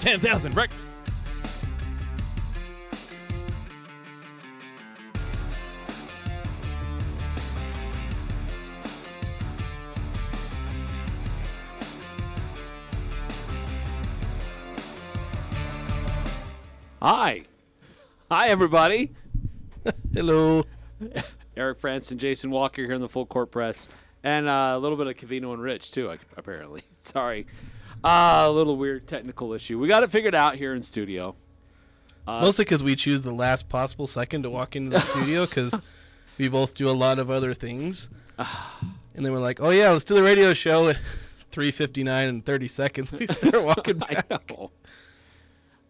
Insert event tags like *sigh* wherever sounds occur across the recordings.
10,000 breakfast. Hi. Hi, everybody. Hello. Eric Frandsen and Jason Walker here in the full court press. And uh, a little bit of Cavino and Rich, too, apparently. *laughs* Sorry. Uh, a little weird technical issue. We got it figured out here in studio. Uh, Mostly because we choose the last possible second to walk into the *laughs* studio because we both do a lot of other things. and then we're like, oh, yeah, let's do the radio show at *laughs* 3.59 and 30 seconds. *laughs* We start walking back. I know.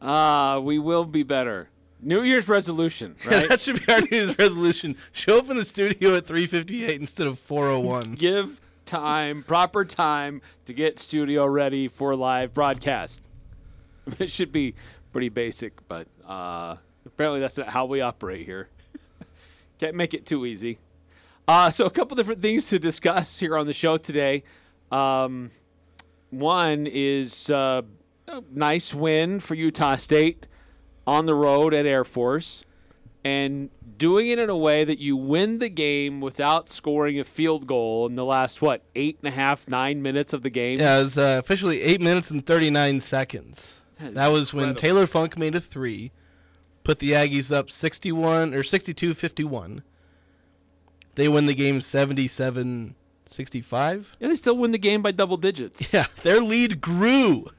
Uh, we will be better. New Year's resolution, right? that should be our New Year's resolution. Show up in the studio at 3:58 instead of 4:01. Give time, proper time to get studio ready for live broadcast. *laughs* It should be pretty basic, but uh, apparently that's not how we operate here. *laughs* Can't make it too easy. Uh, so a couple different things to discuss here on the show today. Um, one is uh, a nice win for Utah State on the road at Air Force and doing it in a way that you win the game without scoring a field goal in the last what eight and a half nine minutes of the game. Yeah, it was uh, officially eight minutes and thirty nine seconds. That, that was incredible. when Taylor Funk made a three, put the Aggies up sixty one or 62-51. They win the game 77 65. Yeah, they still win the game by double digits. *laughs* Yeah, their lead grew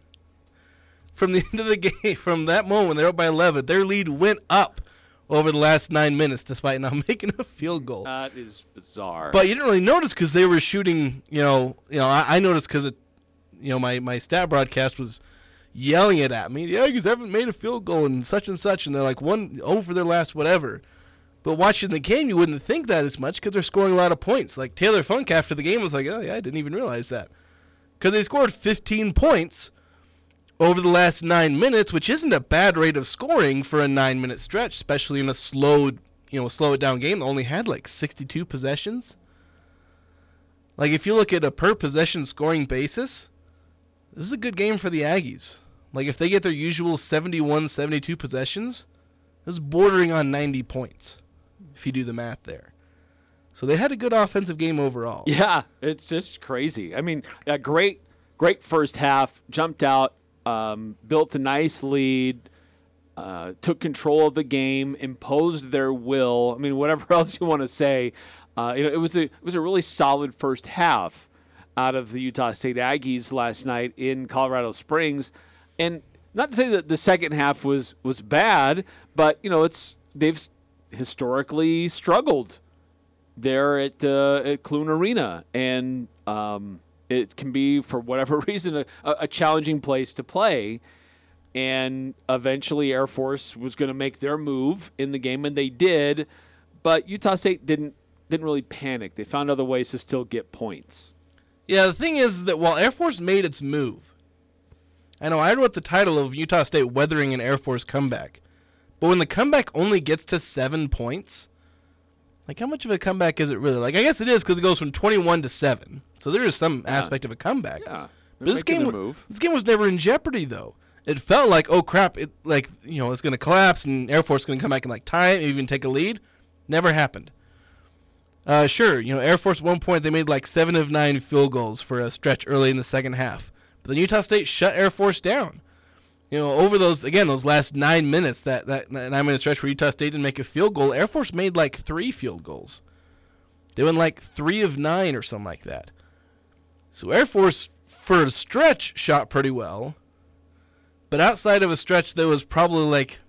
from the end of the *laughs* game, from that moment they're up by 11, their lead went up over the last nine minutes, despite not *laughs* making a field goal. That is bizarre. But you didn't really notice because they were shooting. You know, you know, I, I noticed because it, you know, my my stat broadcast was yelling it at me. The Aggies haven't made a field goal and such and such, and they're like one oh over their last whatever. But watching the game, you wouldn't think that as much because they're scoring a lot of points. Like Taylor Funk after the game was like, "Oh yeah, I didn't even realize that," because they scored 15 points over the last nine minutes, which isn't a bad rate of scoring for a nine minute stretch, especially in a slowed, you know, slow it down game that only had like 62 possessions. Like, if you look at a per possession scoring basis, this is a good game for the Aggies. Like, if they get their usual 71, 72 possessions, it's bordering on 90 points, if you do the math there. So they had a good offensive game overall. *laughs* Yeah, it's just crazy. I mean, a great, great first half, jumped out, um, built a nice lead, uh, took control of the game, imposed their will. I mean, whatever *laughs* else you want to say, uh, you know, it was a it was a really solid first half out of the Utah State Aggies last night in Colorado Springs, and not to say that the second half was was bad, but you know, it's they've historically struggled there at uh, at Clune Arena, and um, it can be for whatever *laughs* reason a, a challenging place to play. And eventually air force was going to make their move in the game and they did. But utah state didn't didn't really panic. They found other ways to still get points. Yeah the thing is that while air force made its move i know i wrote the title of utah state weathering an air force comeback but when the comeback only gets to seven points like, how much of a comeback is it really? Like, I guess it is because it goes from 21 to 7. So there is some yeah. aspect of a comeback. Yeah. But this game, move. this game was never in jeopardy, though. It felt like, oh crap, it like you know it's going to collapse and Air Force to come back and like tie it, even take a lead. Never happened. Uh, sure, you know Air Force at one point they made like seven of nine field goals for a stretch early in the second half, but then Utah State shut Air Force down you know, over those again those last nine minutes, that that, nine minute stretch where Utah State didn't make a field goal, Air Force made like three field goals. They went like three of nine or something like that. So Air Force for a stretch shot pretty well, but outside of a stretch that was probably like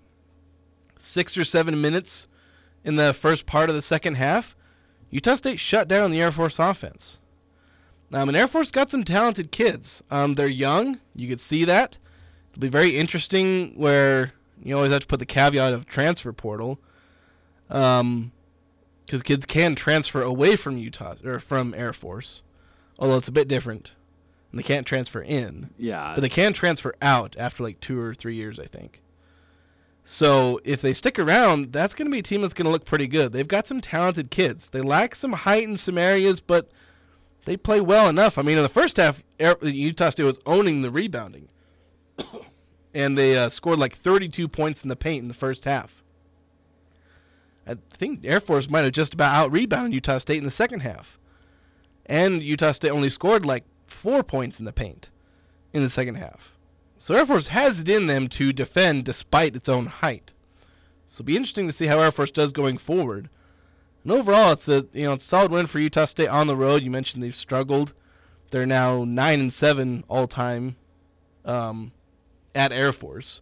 six or seven minutes in the first part of the second half, Utah State shut down the Air Force offense. Um, and Air Force got some talented kids. Um, they're young, you could see that. It'll be very interesting where you always have to put the caveat of transfer portal. Um, because kids can transfer away from Utah or from Air Force, although it's a bit different, and they can't transfer in. Yeah, but they can transfer out after like two or three years, I think. So if they stick around, that's going to be a team that's going to look pretty good. They've got some talented kids. They lack some height in some areas, but they play well enough. I mean, in the first half, Utah State was owning the rebounding. And they uh, scored like 32 points in the paint in the first half. I think Air Force might have just about out rebounded Utah State in the second half. And Utah State only scored like four points in the paint in the second half. So Air Force has it in them to defend despite its own height. So it'll be interesting to see how Air Force does going forward. And overall, it's a you know it's a solid win for Utah State on the road. You mentioned they've struggled. They're now nine and seven all time um, at Air Force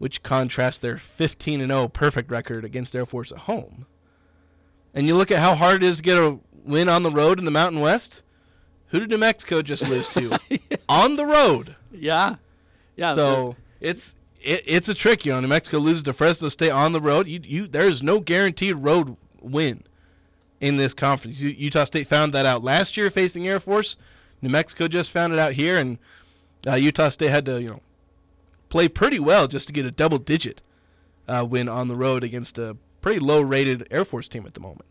which contrasts their 15 and 0 perfect record against Air Force at home. And you look at how hard it is to get a win on the road in the Mountain West. Who did New Mexico just lose to? *laughs* yeah. On the road. Yeah. Yeah. So it's it, it's a trick, you know. New Mexico loses to Fresno State on the road. You, you there's no guaranteed road win in this conference. Utah State found that out last year facing Air Force. New Mexico just found it out here, and uh, Utah State had to you know play pretty well just to get a double digit uh, win on the road against a pretty low rated Air Force team at the moment.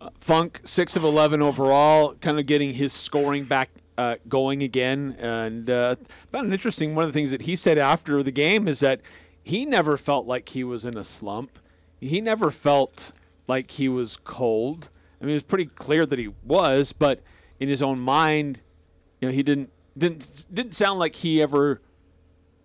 Uh, Funk, 6 of 11 overall, kind of getting his scoring back uh, going again. And uh, about an interesting one of the things that he said after the game is that he never felt like he was in a slump. He never felt like he was cold. I mean, it was pretty clear that he was, but in his own mind, you know, he didn't didn't didn't sound like he ever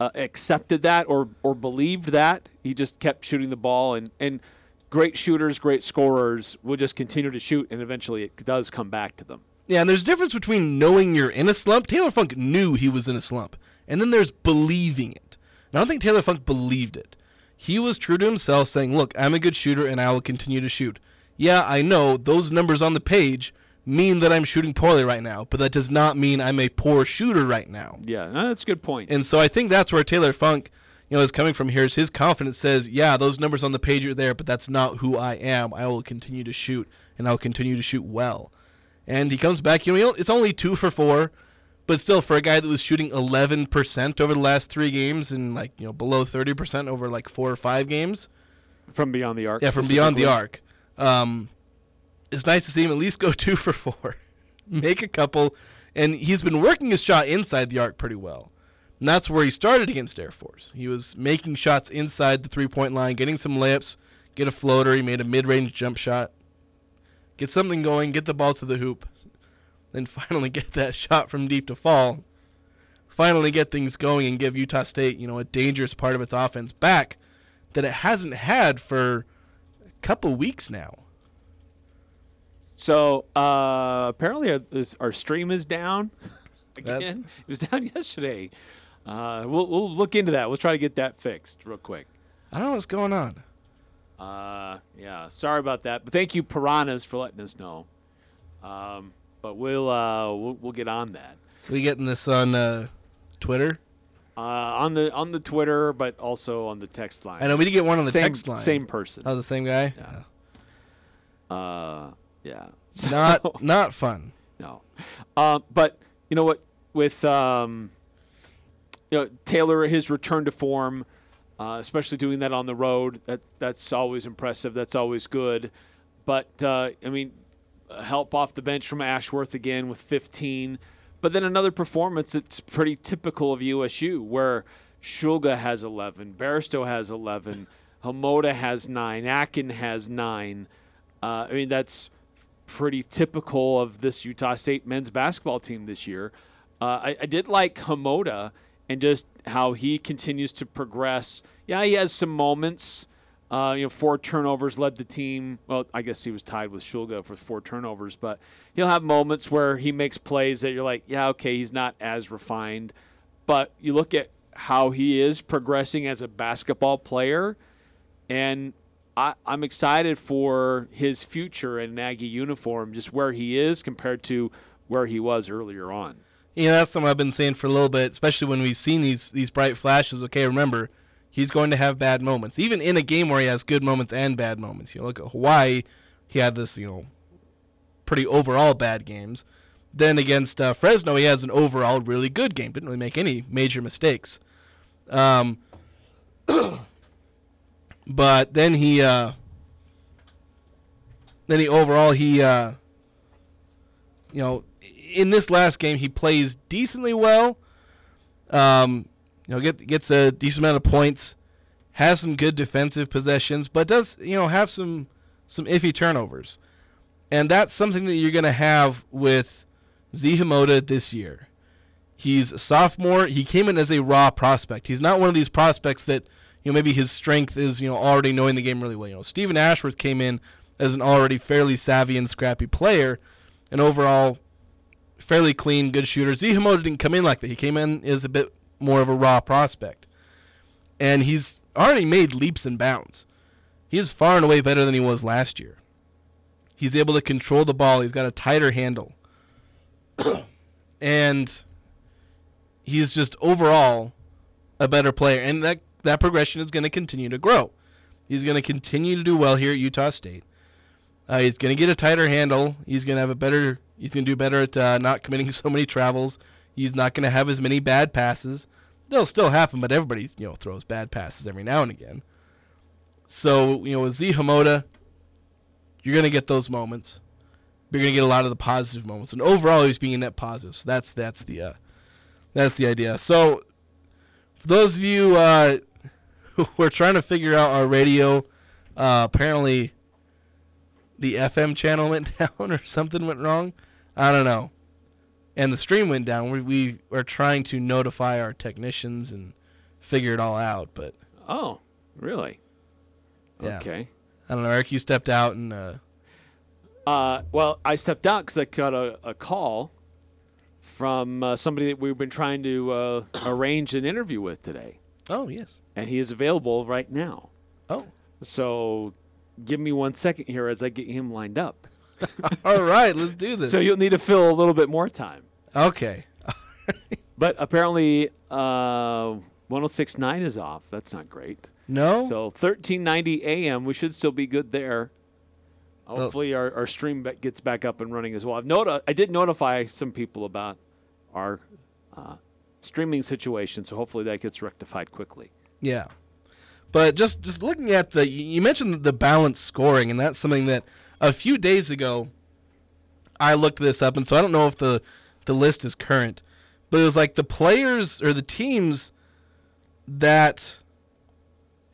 uh, accepted that or or believed that. He just kept shooting the ball, and and great shooters, great scorers will just continue to shoot, and eventually it does come back to them. Yeah, and there's a difference between knowing you're in a slump. Taylor Funk knew he was in a slump, and then there's believing it. And I don't think Taylor Funk believed it. He was true to himself, saying, "Look, I'm a good shooter, and I will continue to shoot." Yeah, I know those numbers on the page mean that I'm shooting poorly right now, but that does not mean I'm a poor shooter right now. Yeah, that's a good point. And so I think that's where Taylor Funk, you know, is coming from here. Is his confidence says, yeah, those numbers on the page are there, but that's not who I am. I will continue to shoot, and I'll continue to shoot well. And he comes back. You know, it's only two for four, but still, for a guy that was shooting 11% over the last three games and like you know below 30% over like four or five games from beyond the arc. Yeah, from beyond the arc. Um, it's nice to see him at least go *laughs* two for four, make a couple, and he's been working his shot inside the arc pretty well. And that's where he started against Air Force. He was making shots inside the three point line, getting some layups, get a floater. He made a mid range jump shot, get something going, get the ball to the hoop, then *laughs* finally get that shot from deep to fall. Finally get things going and give Utah State, you know, a dangerous part of its offense back that it hasn't had for a couple weeks now. So uh, apparently our, this, our, stream is down *laughs* again. That's... It was down *laughs* yesterday. Uh, we'll we'll look into that. We'll try to get that fixed real quick. I don't know what's going on. Uh, yeah, sorry about that. But thank you, Piranhas, for letting us know. Um, but we'll uh, we'll, we'll get on that. We getting this on uh, Twitter? Uh, on the on the Twitter, but also on the text line. I know we did get one on the same, text line. Same person. Oh, the same guy. Yeah. Uh, yeah. *laughs* So, not not fun. No. Uh, but you know what? With um, you know Taylor, his return to form, uh, especially doing that on the road, that that's always impressive. That's always good. But uh, I mean, help off the bench from Ashworth again with 15. But then another performance that's pretty typical of USU, where Shulga has 11, Bairstow has 11, Hamoda has nine, Akin has nine. Uh, I mean, that's pretty typical of this Utah State men's basketball team this year. Uh, I, I, did like Hamoda and just how he continues to progress. Yeah, he has some moments. Uh, you know, four turnovers led the team. Well, I guess he was tied with Shulga for four turnovers, but he'll have moments where he makes plays that you're like, yeah, okay, he's not as refined. But you look at how he is progressing as a basketball player, and I, am excited for his future in an Aggie uniform, just where he is compared to where he was earlier on. Yeah, that's something I've been saying for a little bit, especially when we've seen these these bright flashes. Okay, remember, he's going to have bad moments, even in a game where he has good moments and bad moments. You look at Hawaii, he had this, you know, pretty overall bad games. Then against uh, Fresno, he has an overall really good game. Didn't really make any major mistakes. Um, *clears throat* *coughs* but then he uh, then he overall he uh, you know in this last game he plays decently well. Um, You know, get, gets a decent amount of points, has some good defensive possessions, but does you know have some some iffy turnovers, and that's something that you're going to have with Zee Hamoda this year. He's a sophomore. He came in as a raw prospect. He's not one of these prospects that you know maybe his strength is you know already knowing the game really well. You know, Stephen Ashworth came in as an already fairly savvy and scrappy player, and overall fairly clean, good shooter. Zee Hamoda didn't come in like that. He came in as a bit more of a raw prospect, and he's already made leaps and bounds. He is far and away better than he was last year. He's able to control the ball. He's got a tighter handle, *coughs* and he's just overall a better player, and that that progression is going to continue to grow. He's going to continue to do well here at Utah State. Uh, he's going to get a tighter handle. He's going to have a better. He's going to do better at uh, not committing *laughs* so many travels. He's not going to have as many bad passes. They'll still happen, but everybody you know throws bad passes every now and again. So you know with Zee Hamoda, you're going to get those moments. You're going to get a lot of the positive moments, and overall he's being a net positive. So that's that's the uh, that's the idea. So for those of you *laughs* are trying to figure out our radio, uh, apparently the FM channel *laughs* went down or something went wrong. I don't know. And the stream went down. We, we are trying to notify our technicians and figure it all out, but Oh, really? Yeah. Okay. I don't know. Eric, you stepped out and uh, Uh, well, I stepped out because I got a, a call from uh, somebody that we've been trying to uh, arrange an interview with today, oh yes, and he is available right now. oh, So, give me one second here as I get him lined up. *laughs* all right, let's do this. So you'll need to fill a little bit more time. okay, *laughs* But apparently, uh, 106.9 is off. That's not great. no, So 1390 AM, we should still be good there. Hopefully, our, our stream gets back up and running as well. I've noti- I did notify some people about our uh, streaming situation, so hopefully that gets rectified quickly. Yeah. But just just looking at the you mentioned the balanced scoring and that's something that a few days ago I looked this up and so I don't know if the the list is current. But it was like the players or the teams that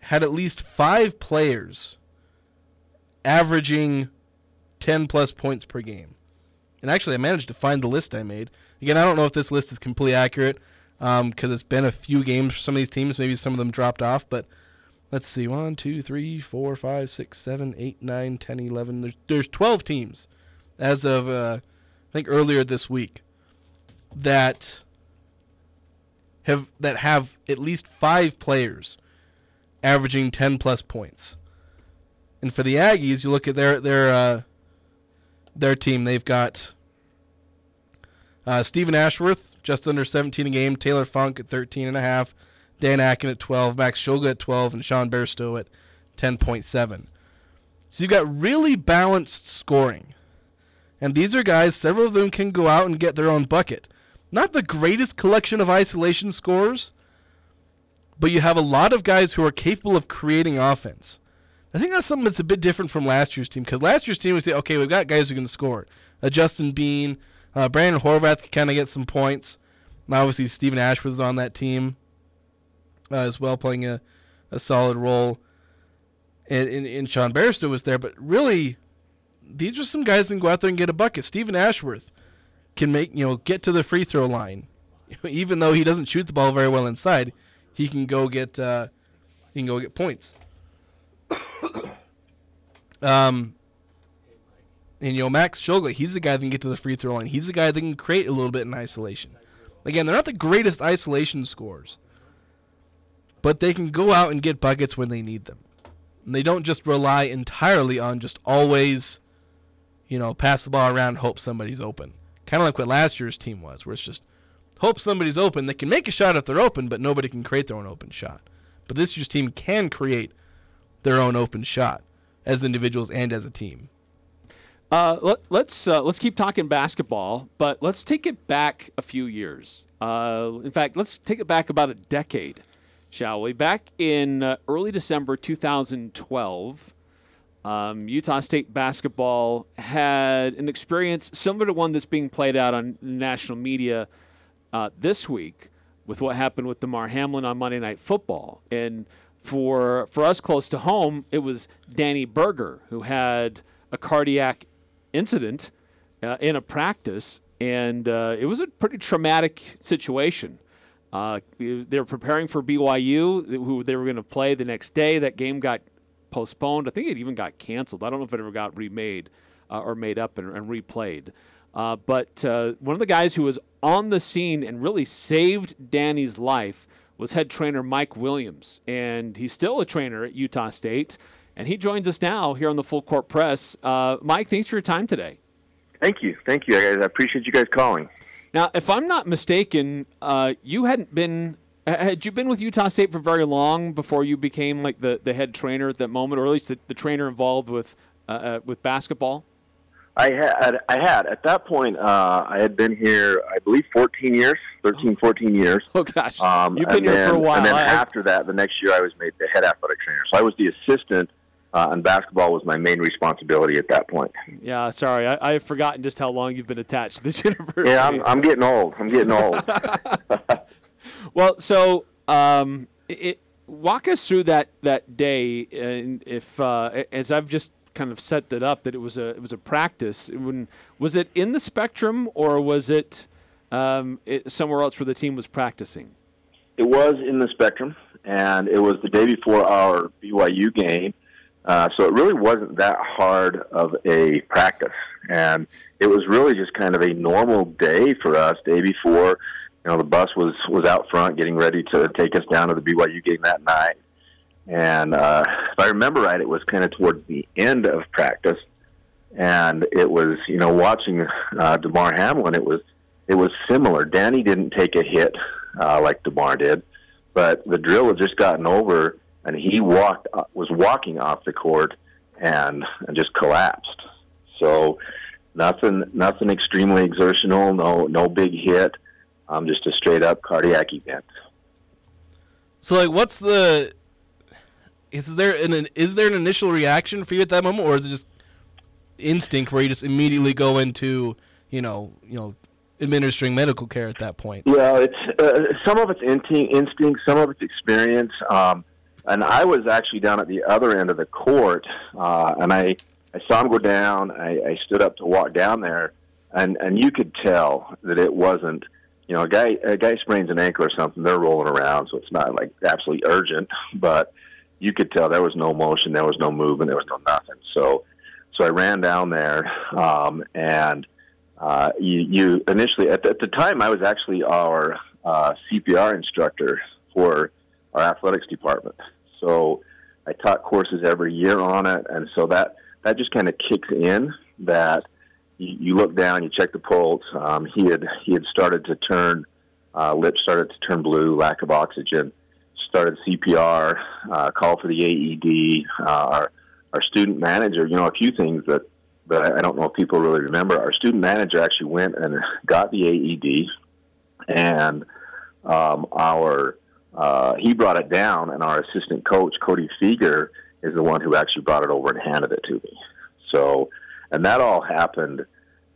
had at least 5 players averaging 10 plus points per game. And actually I managed to find the list I made. Again, I don't know if this list is completely accurate because it's been a few games for some of these teams. Maybe some of them dropped off, but let's see. 1, 2, 3, 4, 5, 6, 7, 8, 9, 10, 11. There's, there's 12 teams as of, uh, I think, earlier this week that have that have at least five players averaging 10 plus points. And for the Aggies, you look at their their uh, their team. They've got uh, Stephen Ashworth, just under 17 a game. Taylor Funk at 13 and a half. Dan Akin at 12. Max Shulga at 12. And Sean Bairstow at 10.7. So you've got really balanced scoring. And these are guys, several of them can go out and get their own bucket. Not the greatest collection of isolation scores, but you have a lot of guys who are capable of creating offense. I think that's something that's a bit different from last year's team because last year's team we say, okay, we've got guys who can score. Uh, Justin Bean, uh, Brandon Horvath can kind of get some points. Now, obviously, Stephen Ashworth is on that team uh, as well, playing a, a solid role. And, and, and Sean Bairstow was there, but really, these are some guys that can go out there and get a bucket. Stephen Ashworth can make you know get to the free throw line, *laughs* even though he doesn't shoot the ball very well inside. He can go get uh, he can go get points. *coughs* um, and you know Max Shulga, he's the guy that can get to the free throw line. He's the guy that can create a little bit in isolation. Again, they're not the greatest isolation scores, but they can go out and get buckets when they need them. And they don't just rely entirely on just always, you know, pass the ball around, hope somebody's open. Kind of like what last year's team was, where it's just hope somebody's open. They can make a shot if they're open, but nobody can create their own open shot. But this year's team can create their own open shot as individuals and as a team. Uh, let, let's uh, let's keep talking basketball, but let's take it back a few years. Uh, in fact, let's take it back about a decade, shall we? Back in uh, early December 2012, um, Utah State basketball had an experience similar to one that's being played out on national media uh, this week, with what happened with Damar Hamlin on Monday Night Football. And for for us close to home, it was Danny Berger who had a cardiac incident uh, in a practice, and uh, it was a pretty traumatic situation. Uh, they were preparing for BYU, who they were going to play the next day. That game got postponed. I think it even got canceled. I don't know if it ever got remade uh, or made up and, and replayed. Uh, but uh, one of the guys who was on the scene and really saved Danny's life was head trainer Mike Williams, and he's still a trainer at Utah State. And he joins us now here on the Full Court Press. Uh, Mike, thanks for your time today. Thank you, thank you. I appreciate you guys calling. Now, if I'm not mistaken, uh, you hadn't been had you been with Utah State for very long before you became like the, the head trainer at that moment, or at least the, the trainer involved with uh, uh, with basketball? I had, I had at that point. Uh, I had been here, I believe, 14 years, 13, 14 years. *laughs* Oh gosh, um, you've been here then, for a while. And then I, after that, the next year, I was made the head athletic trainer. So I was the assistant, uh, and basketball was my main responsibility at that point. Yeah, sorry, I, I've forgotten just how long you've been attached to this *laughs* university. Yeah, I'm, I'm getting old. I'm getting old. *laughs* *laughs* well, so um, it, walk us through that that day, and if uh, as I've just kind of set that up that it was a it was a practice. When was it in the Spectrum or was it, um, it somewhere else where the team was practicing? It was in the Spectrum, and it was the day before our BYU game. Uh, so it really wasn't that hard of a practice, and it was really just kind of a normal day for us. Day before, you know, the bus was was out front getting ready to take us down to the BYU game that night and uh, if I remember right, it was kind of towards the end of practice, and it was you know watching uh, Damar Hamlin. It was it was similar. Danny didn't take a hit uh, like Damar did, but the drill had just gotten over, and he walked uh, was walking off the court and and just collapsed. So nothing nothing extremely exertional. No no big hit. Um, just a straight up cardiac event. So like, what's the is there an is there an initial reaction for you at that moment, or is it just instinct where you just immediately go into you know you know administering medical care at that point? Yeah, it's uh, some of it's instinct, some of it's experience. Um, and I was actually down at the other end of the court, uh, and I I saw him go down. I, I stood up to walk down there, and and you could tell that it wasn't. You know, a guy a guy sprains an ankle or something, they're rolling around, so it's not like absolutely urgent. *laughs* But you could tell there was no motion, there was no movement, there was no nothing. So, so I ran down there, um, and uh, you, you initially at the, at the time I was actually our uh, CPR instructor for our athletics department. So I taught courses every year on it, and so that that just kind of kicks in that you, you look down, you check the pulse. Um, he had he had started to turn uh, lips started to turn blue, lack of oxygen started CPR, uh, called for the AED. Uh, our our student manager, you know, a few things that that I don't know if people really remember. Our student manager actually went and got the AED, and um, our uh, he brought it down, and our assistant coach Cody Seeger is the one who actually brought it over and handed it to me. So, and that all happened.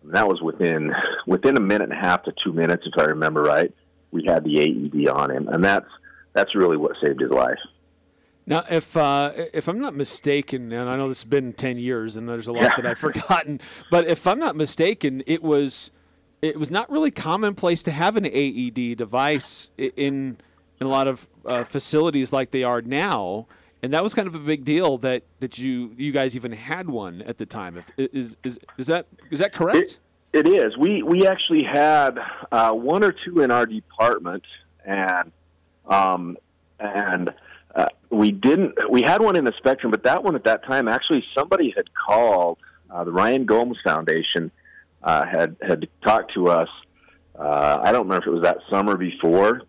That was within within a minute and a half to two minutes, if I remember right. We had the AED on him, and that's that's really what saved his life. Now, if uh, if I'm not mistaken, and I know this has been ten years, and there's a lot yeah. that I've *laughs* forgotten, but if I'm not mistaken, it was it was not really commonplace to have an AED device in in a lot of uh, facilities like they are now, and that was kind of a big deal that, that you you guys even had one at the time. Is, is is that is that correct? it, it is. We we actually had uh, one or two in our department, and um, and uh, we didn't. We had one in the Spectrum, but that one at that time, actually, somebody had called uh, the Ryan Gomes Foundation uh, had had talked to us. Uh, I don't remember if it was that summer before,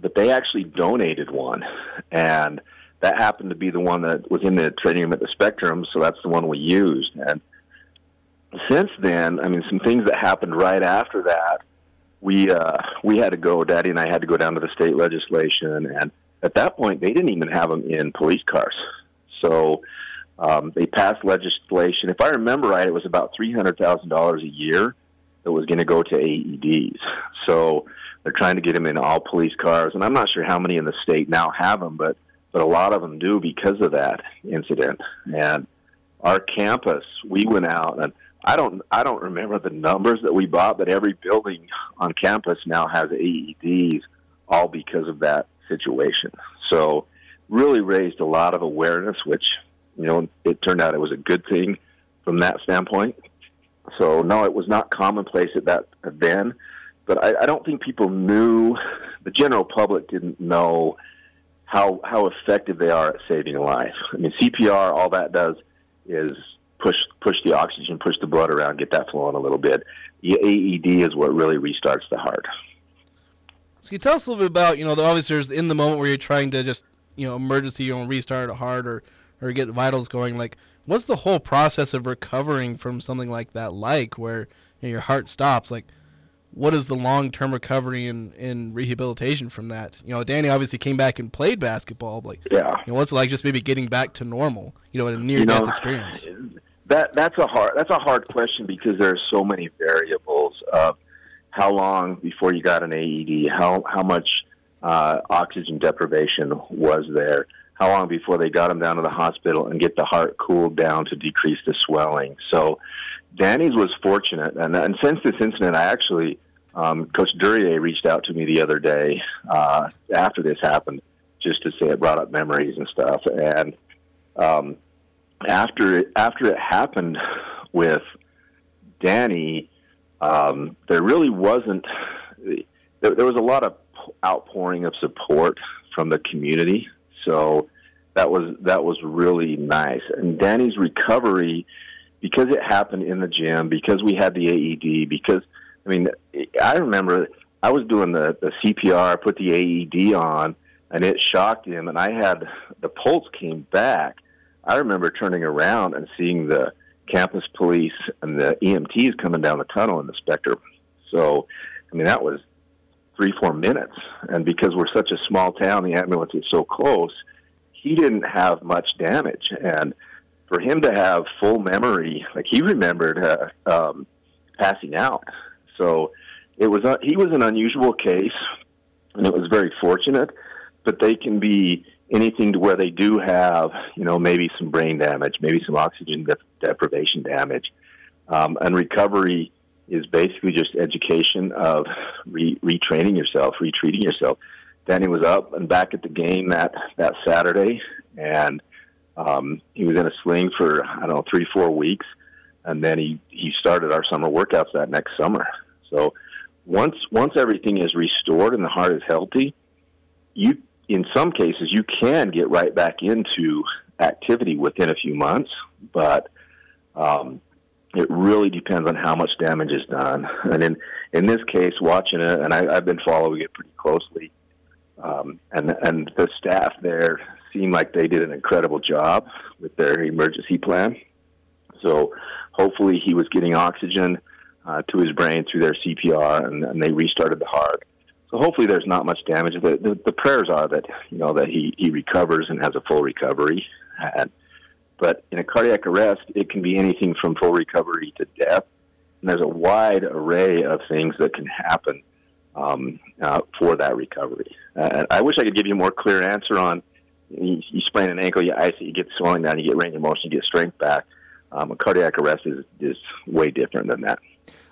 but they actually donated one, and that happened to be the one that was in the training room at the Spectrum. So that's the one we used. And since then, I mean, some things that happened right after that we uh, we had to go. Danny and I had to go down to the state legislation, and at that point, they didn't even have them in police cars. So um, they passed legislation. If I remember right, it was about three hundred thousand dollars a year that was going to go to AEDs. So They're trying to get him in all police cars, and I'm not sure how many in the state now have them, but but a lot of them do because of that incident. And our campus, we went out and I don't I don't remember the numbers that we bought, but every building on campus now has AEDs, all because of that situation. So, really raised a lot of awareness, which you know it turned out it was a good thing from that standpoint. So, no, it was not commonplace at that then, but I, I don't think people knew. The general public didn't know how how effective they are at saving a life. I mean, CPR, all that does is push push the oxygen, push the blood around, get that flowing a little bit. The AED is what really restarts the heart. So, can you tell us a little bit about you know, the, obviously there's in the moment where you're trying to just you know emergency, you know, restart a heart or or get vitals going. Like, what's the whole process of recovering from something like that like, where you know, your heart stops? Like, what is the long term recovery and, and rehabilitation from that? You know, Danny obviously came back and played basketball, like, yeah, you know, what's it like just maybe getting back to normal? You know, in a near death you know, experience that that's a hard that's a hard question because there are so many variables of how long before you got an AED, how how much uh, oxygen deprivation was there, how long before they got him down to the hospital and get the heart cooled down to decrease the swelling. So Danny's was fortunate, and and since this incident, I actually um, Coach Duryea reached out to me the other day uh, after this happened, just to say it brought up memories and stuff, and um, after it, after it happened with Danny, um, there really wasn't. There, there was a lot of outpouring of support from the community, so that was that was really nice. And Danny's recovery, because it happened in the gym, because we had the AED, because I mean, I remember I was doing the the CPR, put the AED on, and it shocked him, and I had the pulse came back I remember turning around and seeing the campus police and the EMTs coming down the tunnel in the Spectre. So, I mean, that was three, four minutes. And because we're such a small town, the ambulance is so close, he didn't have much damage. And for him to have full memory, like he remembered uh, um, passing out. So it was a, he was an unusual case, and it was very fortunate. But they can be anything to where they do have, you know, maybe some brain damage, maybe some oxygen deprivation damage. Um, and recovery is basically just education of re- retraining yourself, retreating yourself. Danny was up and back at the game that, that Saturday, and um, he was in a sling for, I don't know, three, four weeks. And then he, he started our summer workouts that next summer. So once once everything is restored and the heart is healthy, you in some cases, you can get right back into activity within a few months, but um, it really depends on how much damage is done. *laughs* And in in this case, watching it, and I, I've been following it pretty closely, um, and and the staff there seemed like they did an incredible job with their emergency plan. So hopefully, he was getting oxygen uh, to his brain through their CPR, and, and they restarted the heart so hopefully there's not much damage. The, the, the prayers are that you know that he, he recovers and has a full recovery. And, but in a cardiac arrest, it can be anything from full recovery to death. And there's a wide array of things that can happen um, uh, for that recovery. Uh, I wish I could give you a more clear answer on you, you sprain an ankle, you ice it, you get swelling down, you get range of motion, you get strength back. Um, a cardiac arrest is, is way different than that.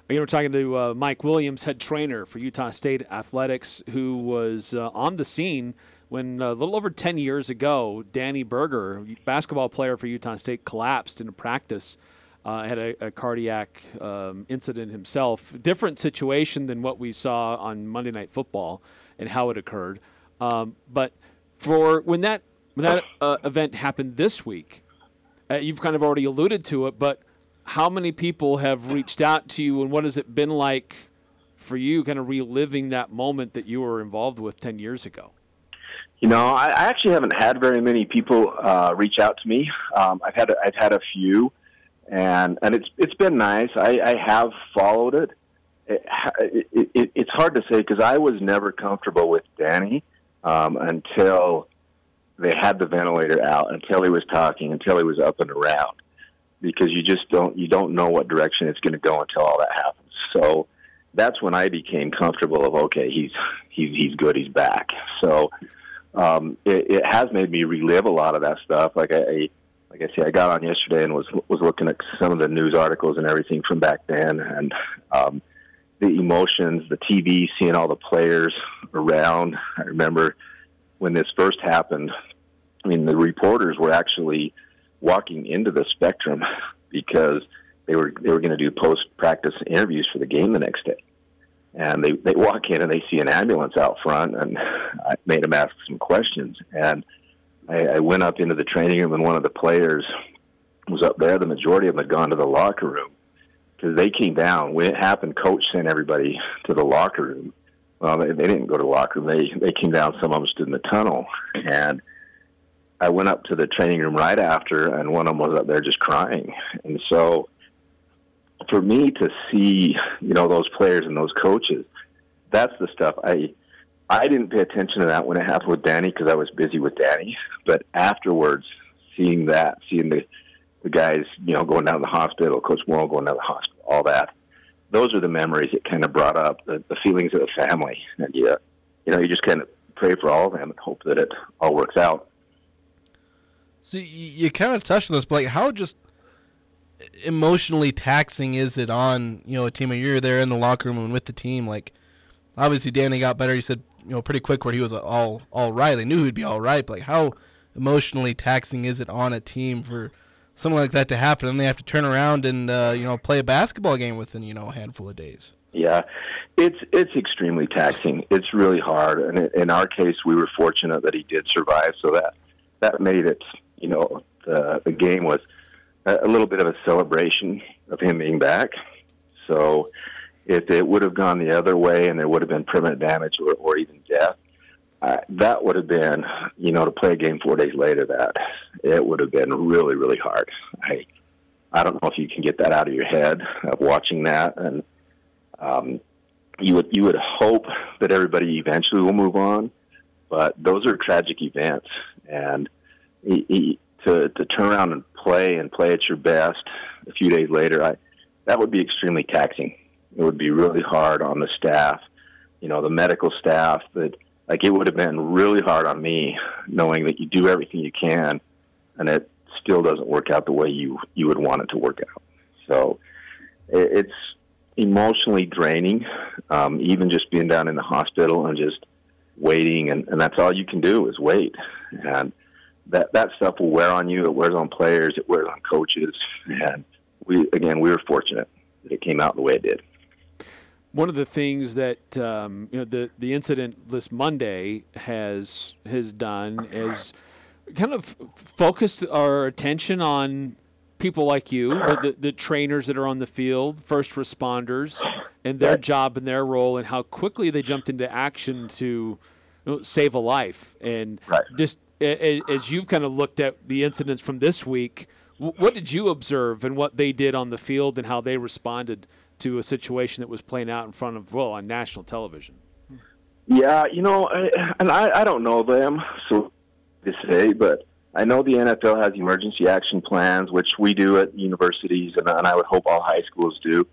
You know, we're talking to uh, Mike Williams, head trainer for Utah State Athletics, who was uh, on the scene when uh, a little over 10 years ago, Danny Berger, basketball player for Utah State, collapsed in practice. Uh, had a, a cardiac um, incident himself. Different situation than what we saw on Monday Night Football and how it occurred. Um, but for when that when that uh, event happened this week, uh, you've kind of already alluded to it, but how many people have reached out to you and what has it been like for you kind of reliving that moment that you were involved with 10 years ago? You know, I, I actually haven't had very many people uh, reach out to me. Um, I've had a, I've had a few, and and it's it's been nice. I, I have followed it. It, it, it. It's hard to say because I was never comfortable with Danny um, until they had the ventilator out, until he was talking, until he was up and around because you just don't you don't know what direction it's going to go until all that happens. So that's when I became comfortable of okay, he's he's he's good, he's back. So um, it, it has made me relive a lot of that stuff. Like I, like I say, I got on yesterday and was was looking at some of the news articles and everything from back then, and um, the emotions, the TV, seeing all the players around. I remember when this first happened. I mean, the reporters were actually walking into the spectrum *laughs* because they were they were going to do post practice interviews for the game the next day. And they they walk in and they see an ambulance out front, and I made them ask some questions. And I, I went up into the training room, and one of the players was up there. The majority of them had gone to the locker room because they came down when it happened. Coach sent everybody to the locker room. Well, they, they didn't go to the locker room. They they came down. Some of them stood in the tunnel, and I went up to the training room right after, and one of them was up there just crying. And so for me to see, you know, those players and those coaches, that's the stuff I I didn't pay attention to that when it happened with Danny because I was busy with Danny. But afterwards, seeing that, seeing the the guys, you know, going down to the hospital, Coach Morrill going down to the hospital, all that, those are the memories that kind of brought up the, the feelings of the family, and you, you know, you just kind of pray for all of them and hope that it all works out. So you, you kind of touched on this, but like, how just emotionally taxing is it on you know a team? You're there in the locker room and with the team. Like, obviously Danny got better. You said you know pretty quick where he was all all right. They knew he'd be all right. But like, how emotionally taxing is it on a team for something like that to happen, and they have to turn around and uh, you know play a basketball game within you know a handful of days? Yeah, it's it's extremely taxing. It's really hard, and in our case, we were fortunate that he did survive, so that that made it. You know, the the game was a little bit of a celebration of him being back. So if it would have gone the other way and there would have been permanent damage or, or even death, uh, that would have been, you know, to play a game four days later. That it would have been really, really hard. I, I don't know if you can get that out of your head of watching that, and um, you would you would hope that everybody eventually will move on, but those are tragic events, and he, to to turn around and play and play at your best a few days later, I that would be extremely taxing. It would be really hard on the staff, you know, the medical staff. That like it would have been really hard on me knowing that you do everything you can, and it still doesn't work out the way you you would want it to work out. So it, it's emotionally draining, um, even just being down in the hospital and just waiting, and, and that's all you can do is wait. And that that stuff will wear on you. It wears on players. It wears on coaches. And we again, we were fortunate that it came out the way it did. One of the things that um, you know the the incident this Monday has has done is kind of focused our attention on people like you, or the, the trainers that are on the field, first responders, and their job and their role, and how quickly they jumped into action to you know, save a life, and right. just as you've kind of looked at the incidents from this week, what did you observe and what they did on the field and how they responded to a situation that was playing out in front of well on national television? Yeah, you know, I, and I, I don't know them so to say, but I know the NFL has emergency action plans, which we do at universities, and, and I would hope all high schools do.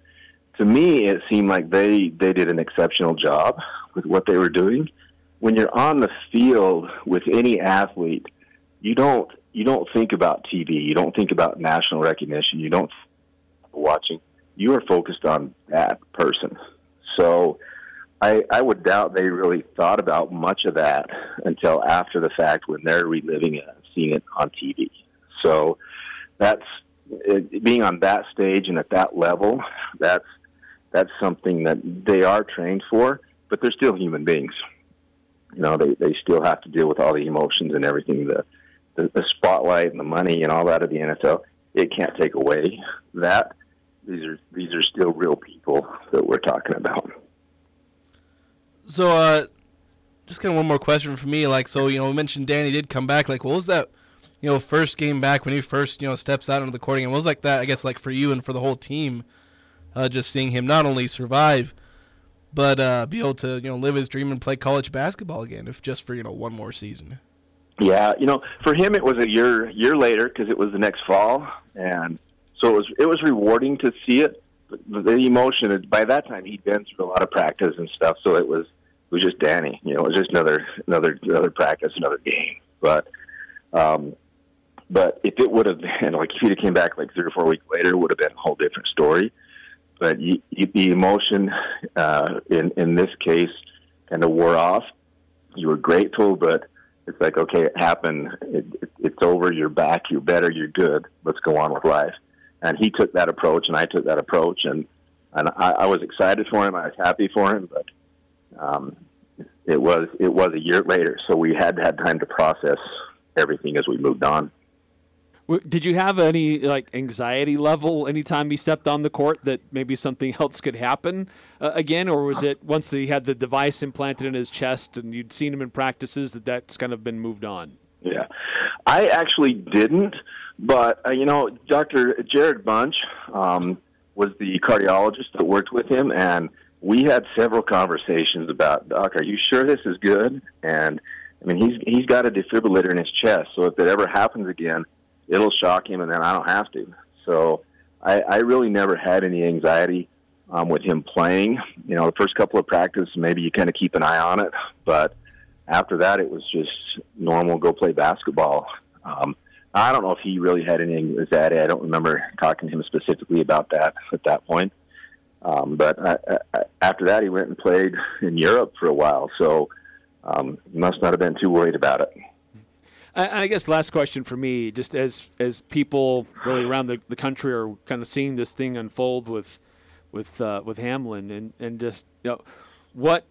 To me, it seemed like they they did an exceptional job with what they were doing when you're on the field with any athlete, you don't you don't think about TV, you don't think about national recognition, you don't watching. You are focused on that person. So I, I would doubt they really thought about much of that until after the fact when they're reliving it and seeing it on TV. So that's it, being on that stage and at that level. That's that's something that they are trained for, but they're still human beings you know, they, they still have to deal with all the emotions and everything, the, the, the spotlight and the money and all that of the NFL. It can't take away that. These are these are still real people that we're talking about. So, uh, just kind of one more question for me. Like, so you know, we mentioned Danny did come back. Like, what was that? You know, first game back when he first you know steps out into the court and what was like that? I guess like for you and for the whole team, uh, just seeing him not only survive but uh, be able to you know live his dream and play college basketball again, if just for you know one more season. Yeah, you know, for him it was a year year later because it was the next fall, and so it was it was rewarding to see it. the emotion. By that time, he'd been through a lot of practice and stuff, so it was it was just Danny. You know, it was just another another another practice, another game. But um, but if it would have been *laughs* like if he'd have came back like three or four weeks later, it would have been a whole different story. But you, you, the emotion uh, in in this case kind of wore off. You were grateful, but it's like okay, it happened. It, it, it's over. You're back. You're better. You're good. Let's go on with life. And he took that approach, and I took that approach, and and I, I was excited for him. I was happy for him, but um, it was it was a year later, so we had had time to process everything as we moved on. Did you have any like anxiety level anytime he stepped on the court that maybe something *laughs* else could happen uh, again, or was it once he had the device implanted in his chest and you'd seen him in practices that that's kind of been moved on? Yeah, I actually didn't, but uh, you know, Dr. Jared Bunch um, was the cardiologist that worked with him, and we had several conversations about, Doc, are you sure this is good? And I mean, he's he's got a defibrillator in his chest, so if it ever happens again it'll shock him, and then I don't have to. So I, I really never had any anxiety um, with him playing. You know, the first couple of practice, maybe you kind of keep an eye on it, but after that, it was just normal. Go play basketball. Um, I don't know if he really had any anxiety. I don't remember talking to him specifically about that at that point. Um, but I, I, after that, he went and played in Europe for a while, so um, must not have been too worried about it. I, guess last question for me, just as as people really around the, the country are kind of seeing this thing unfold with with uh, with Hamlin, and and just you know what.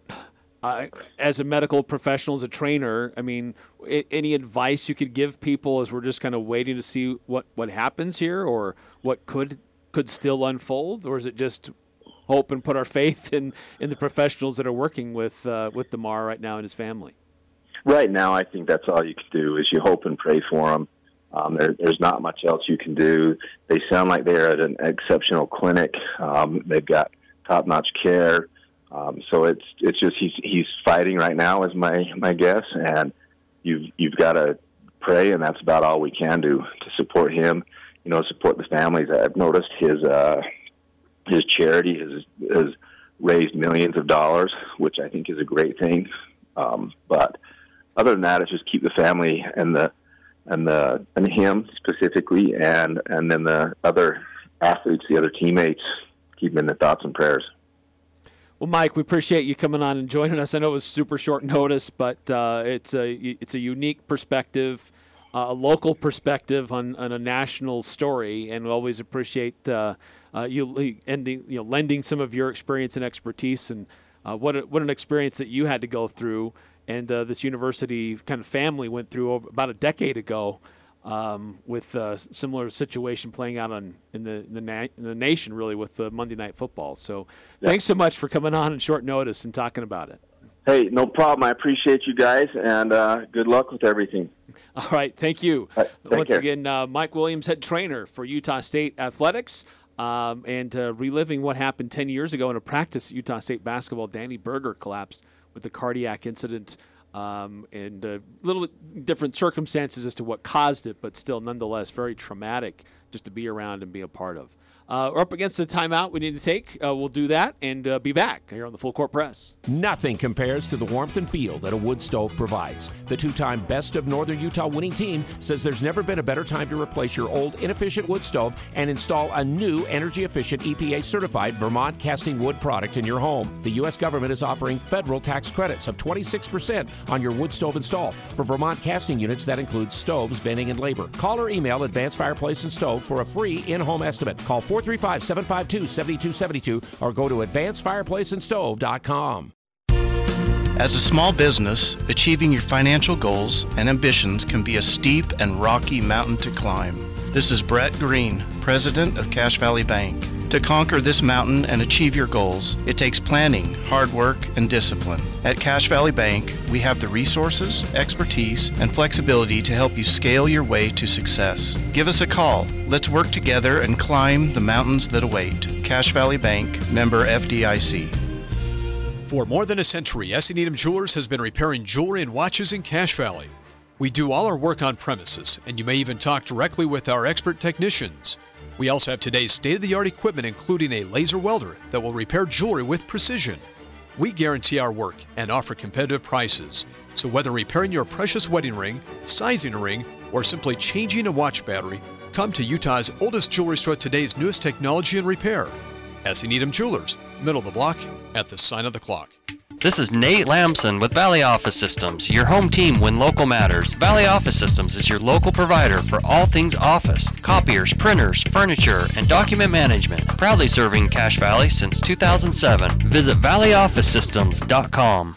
Uh, as a medical professional, as a trainer, I mean, any advice you could give people as we're just kind of waiting to see what, what happens here, or what could could still unfold, or is it just hope and put our *laughs* faith in, in the professionals that are working with uh, with Damar right now and his family? Right now, I think that's all you can do is you hope and pray for them. Um, there, there's not much else you can do. They sound like they're at an exceptional clinic. Um, they've got top-notch care. Um, so it's it's just he's he's fighting right now is my my guess, and you've you've got to pray, and that's about all we can do to support him. You know, support the families. I've noticed his uh, his charity has has raised millions of dollars, which I think is a great thing. Um, but other than that, it's just keep the family and the and the and him specifically, and and then the other athletes, the other teammates, keep them in the thoughts and prayers. Well, Mike, we appreciate you coming on and joining us. I know it was super short notice, but uh, it's a it's a unique perspective, uh, a local perspective on, on a national story, and we always appreciate uh, uh you ending you know lending some of your experience and expertise and uh, what a, what an experience that you had to go through and uh, this university kind of family went through over, about a decade ago um, with a similar situation playing out on in the in the, na- in the nation really with the Monday Night Football. So yeah. thanks so much for coming on in short notice and talking about it. Hey, no problem. I appreciate you guys, and uh, good luck with everything. *laughs* All right, thank you. Right, Once care. again, uh, Mike Williams, head trainer for Utah State Athletics. Um, and uh, reliving what happened 10 years ago in a practice at Utah State basketball, Danny Berger collapsed with the cardiac incident um, and a little different circumstances as to what caused it, but still, nonetheless, very traumatic just to be around and be a part of. Uh, we're up against the timeout we need to take. Uh, we'll do that and uh, be back here on the Full Court Press. Nothing compares to the warmth and feel that a wood stove provides. The two time Best of Northern Utah winning team says there's never been a better time to replace your old inefficient wood stove and install a new energy efficient EPA certified Vermont casting wood product in your home. The U.S. government is offering federal tax credits of 26% on your wood stove install. For Vermont casting units, that includes stoves, venting, and labor. Call or email Advanced Fireplace and Stove for a free in home estimate. Call 4 435 752 7272 or go to advancedfireplaceandstove.com. As a small business, achieving your financial goals and ambitions can be a steep and rocky mountain to climb. This is Brett Green, president of Cache Valley Bank. To conquer this mountain and achieve your goals, it takes planning, hard work, and discipline. At Cache Valley Bank, we have the resources, expertise, and flexibility to help you scale your way to success. Give us a call. Let's work together and climb the mountains that await. Cache Valley Bank, member FDIC. For more than a century, S. Needham Jewelers has been repairing jewelry and watches in Cache Valley. We do all our work on premises, and you may even talk directly with our expert technicians. We also have today's state of the art equipment, including a laser welder that will repair jewelry with precision. We guarantee our work and offer competitive prices. So, whether repairing your precious wedding ring, sizing a ring, or simply changing a watch battery, come to Utah's oldest jewelry store today's newest technology and repair. S.E. Needham Jewelers, middle of the block, at the sign of the clock. This is Nate Lamson with Valley Office Systems, your home team when local matters. Valley Office Systems is your local provider for all things office, copiers, printers, furniture, and document management. Proudly serving Cache Valley since 2007. Visit valleyofficesystems.com.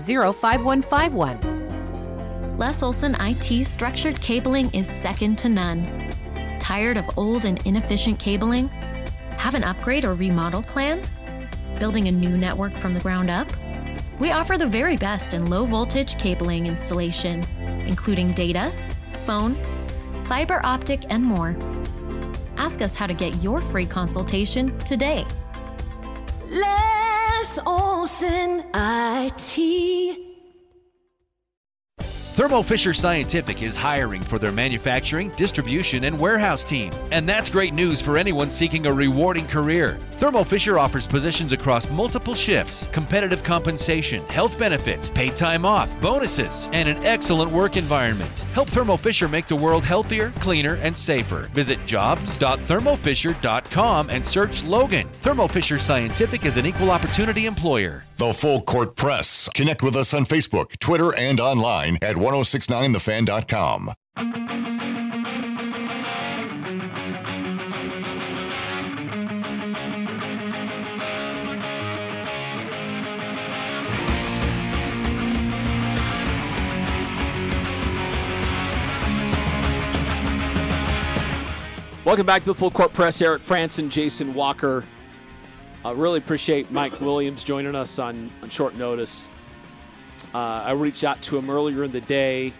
750 5151. Les Olson IT structured cabling is second to none. Tired of old and inefficient cabling? Have an upgrade or remodel planned? Building a new network from the ground up? We offer the very best in low voltage cabling installation, including data, phone, fiber optic, and more. Ask us how to get your free consultation today. Les Olson IT. Thermo Fisher Scientific is hiring for their manufacturing, distribution, and warehouse team. And that's great news for anyone seeking a rewarding career. Thermo Fisher offers positions across multiple shifts, competitive compensation, health benefits, paid time off, bonuses, and an excellent work environment. Help Thermo Fisher make the world healthier, cleaner, and safer. Visit jobs.thermofisher.com and search Logan. Thermo Fisher Scientific is an equal opportunity employer. The Full Court Press. Connect with us on Facebook, Twitter, and online at 1069thefan.com. Welcome back to the Full Court Press. Eric Frandsen and Jason Walker. I really appreciate Mike Williams joining us on, on short notice. Uh, I reached out to him earlier in the day,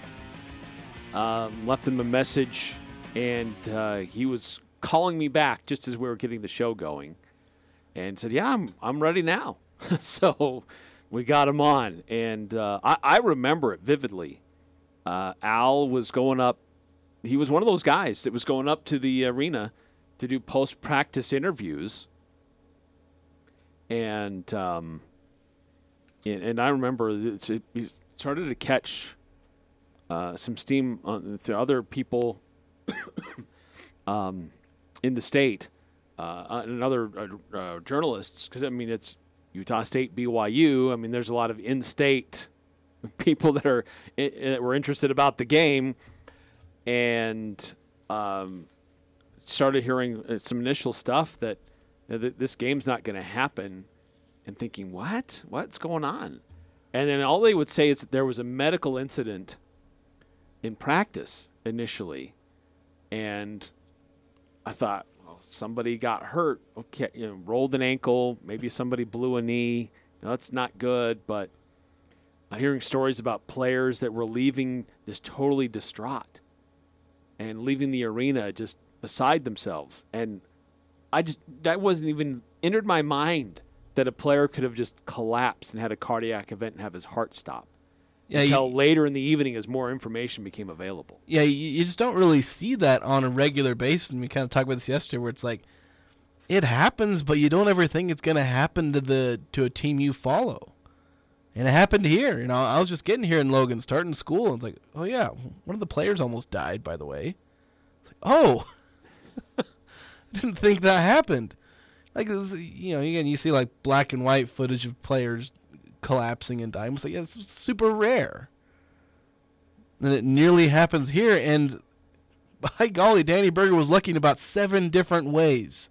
um, left him a message, and uh, he was calling me back just as we were getting the show going, and said, "Yeah, I'm I'm ready now." *laughs* so we got him on, and uh, I, I remember it vividly. Uh, Al was going up. He was one of those guys that was going up to the arena to do post practice interviews and um, and, and I remember it, started to catch uh, some steam on, to other people *coughs* um, in the state uh, and other uh, uh journalists because I mean it's Utah State, BYU. I mean there's a lot of in-state *laughs* people that are that were interested about the game and um, started hearing uh, some initial stuff that that this game's not going to happen, and thinking, what? What's going on? And then all they would say is that there was a medical incident in practice initially, and I thought, well, somebody got hurt. Okay, you know, rolled an ankle. Maybe somebody blew a knee. that's not good. But I'm hearing stories about players that were leaving just totally distraught and leaving the arena just beside themselves. And I just that wasn't even entered my mind that a player could have just collapsed and had a cardiac event and have his heart stop. Yeah, until you, later in the evening as more information became available. Yeah, you, you just don't really see that on a regular basis. And we kind of talked about this yesterday, where it's like it happens, but you don't ever think it's going to happen to the to a team you follow. And it happened here. You know, I was just getting here in Logan, starting school, and it's like, oh yeah, one of the players almost died. By the way, it's like, oh, *laughs* *laughs* didn't think that happened. Like you know, again, you see like black and white footage of players collapsing and dying. It's like yeah, it's super rare. And it nearly happens here, and *laughs* by golly, Danny Berger was lucky in about seven different ways.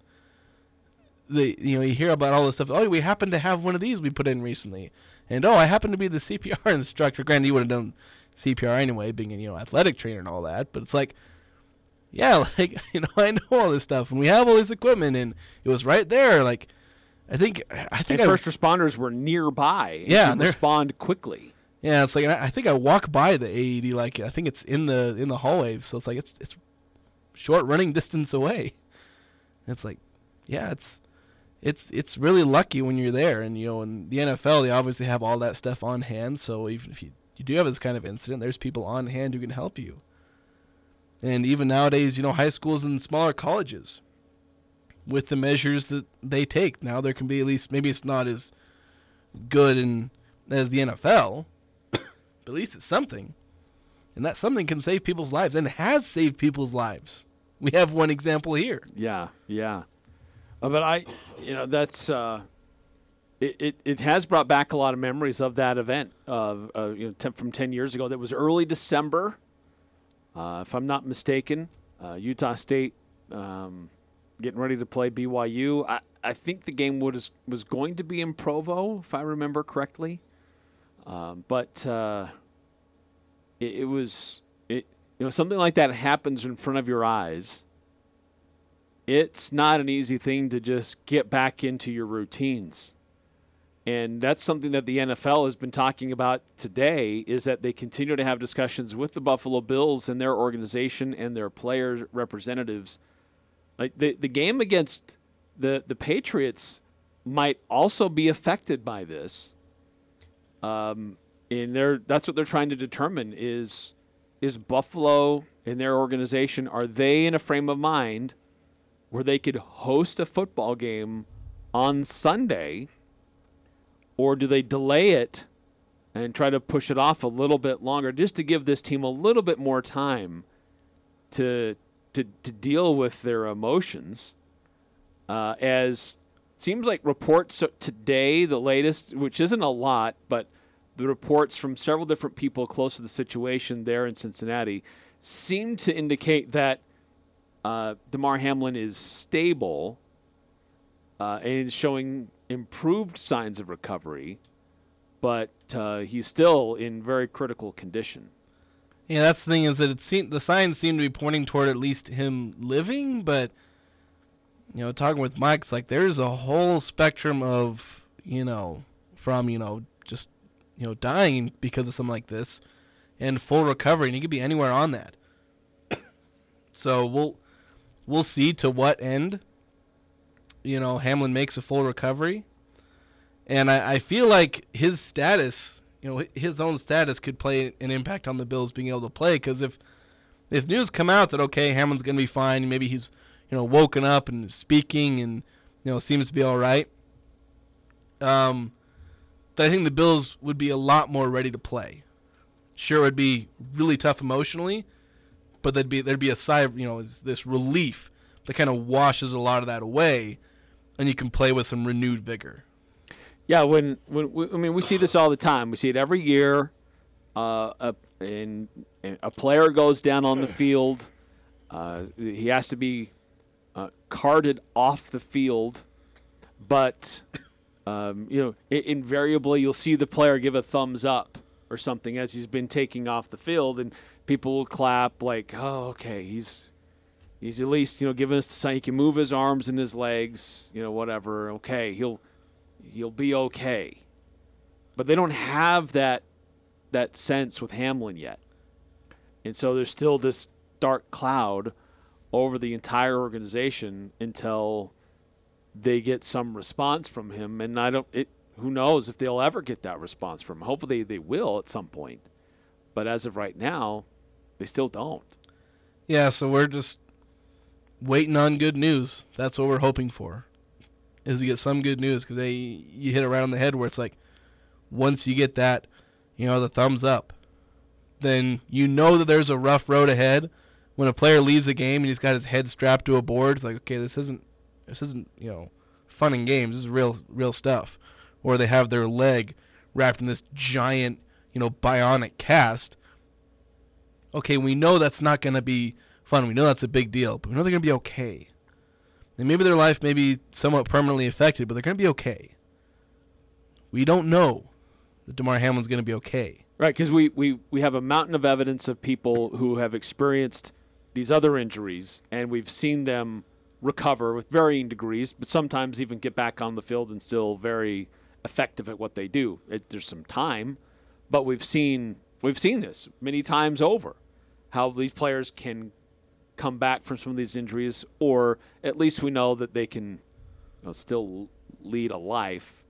The you know you hear about all this stuff. Oh, we happen to have one of these we put in recently, and oh, I happen to be the *laughs* CPR instructor. Granted, you would have done CPR anyway, being a you know athletic trainer and all that. But it's like yeah, *laughs* like you know, I know all this stuff, and we have all this equipment, and it was right there. Like, I think, I think and I, first responders were nearby. and Yeah, they're- respond quickly. yeah, it's like I I think I walk by the AED, like I think it's in the in the hallway, so it's like it's it's short running distance away. It's like, yeah, it's it's it's really lucky when you're there, and you know, in the NFL, they obviously have all that stuff on hand. So even if you you do have this kind of incident, there's people on hand who can help you. And even nowadays, you know, high schools and smaller colleges, with the measures that they take, now there can be at least maybe it's not as good and as the NFL, *coughs* but at least it's something. And that something can save people's lives and has saved people's lives. We have one example here. Yeah, yeah. Uh, but I, you know, that's uh, it, it. It has brought back a lot of memories of that event of uh, you know ten, from ten years ago. That was early December, uh, if I'm not mistaken. Uh, Utah State um, getting ready to play BYU. I, I think the game was was going to be in Provo, if I remember correctly. Um, but uh, it, it was it you know something like that happens in front of your eyes it's not an easy thing to just get back into your routines. And that's something that the NFL has been talking about today is that they continue to have discussions with the Buffalo Bills and their organization and their player representatives. Like the, the game against the, the Patriots might also be affected by this. Um, and they're, that's what they're trying to determine is is Buffalo and their organization are they in a frame of mind where they could host a football game on Sunday, or do they delay it and try to push it off a little bit longer just to give this team a little bit more time to to, to deal with their emotions? Uh, as seems like reports today, the latest, which isn't a lot, but the reports from several different people close to the situation there in Cincinnati seem to indicate that uh, Damar Hamlin is stable uh, and showing improved signs of recovery, but uh, he's still in very critical condition. Yeah, that's the thing is that it seem, the signs seem to be pointing toward at least him living, but you know, talking with Mike's like there's a whole spectrum of you know from you know just you know dying because of something like this, and full recovery, and he could be anywhere on that. *coughs* so we'll we'll see to what end you know Hamlin makes a full recovery, and I, I feel like his status, you know, his own status could play an impact on the Bills being able to play because if if news come out that okay Hamlin's gonna be fine, maybe he's you know woken up and speaking and you know seems to be all right. Um, I think the Bills would be a lot more ready to play. Sure, it would be really tough emotionally, but there'd be there'd be a sigh of you know this relief that kind of washes a lot of that away, and you can play with some renewed vigor. Yeah, when when we, I mean we see this all the time. We see it every year. Uh, a, and, and a player goes down on the field. Uh, he has to be uh, carted off the field, but um, you know i invariably you'll see the player give a thumbs up or something as he's been taking off the field, and people will clap like, "Oh, okay, he's he's at least you know giving us the sign. He can move his arms and his legs, you know, whatever. Okay, he'll he'll be okay." But they don't have that that sense with Hamlin yet, and so there's still this dark cloud over the entire organization until they get some response from him. And I don't. It who knows if they'll ever get that response from him. Hopefully they will at some point. But as of right now, they still don't. Yeah, so we're just waiting on good news. That's what we're hoping for. Is to get some good news because they you hit around the head where it's like once you get that, you know, the thumbs up, then you know that there's a rough road ahead. When a player leaves a game and he's got his head strapped to a board, it's like, okay, this isn't this isn't, you know, fun and games. This is real real stuff. Or they have their leg wrapped in this giant, you know, bionic cast. Okay, we know that's not going to be fun. We know that's a big deal, but we know they're going to be okay. And maybe their life may be somewhat permanently affected, but they're going to be okay. We don't know that Damar Hamlin's going to be okay. Right, because we, we, we have a mountain of evidence of people who have experienced these other injuries, and we've seen them recover with varying degrees, but sometimes even get back on the field and still very effective at what they do. It, there's some time, but we've seen we've seen this many times over, how these players can come back from some of these injuries, or at least we know that they can you know, still lead a life.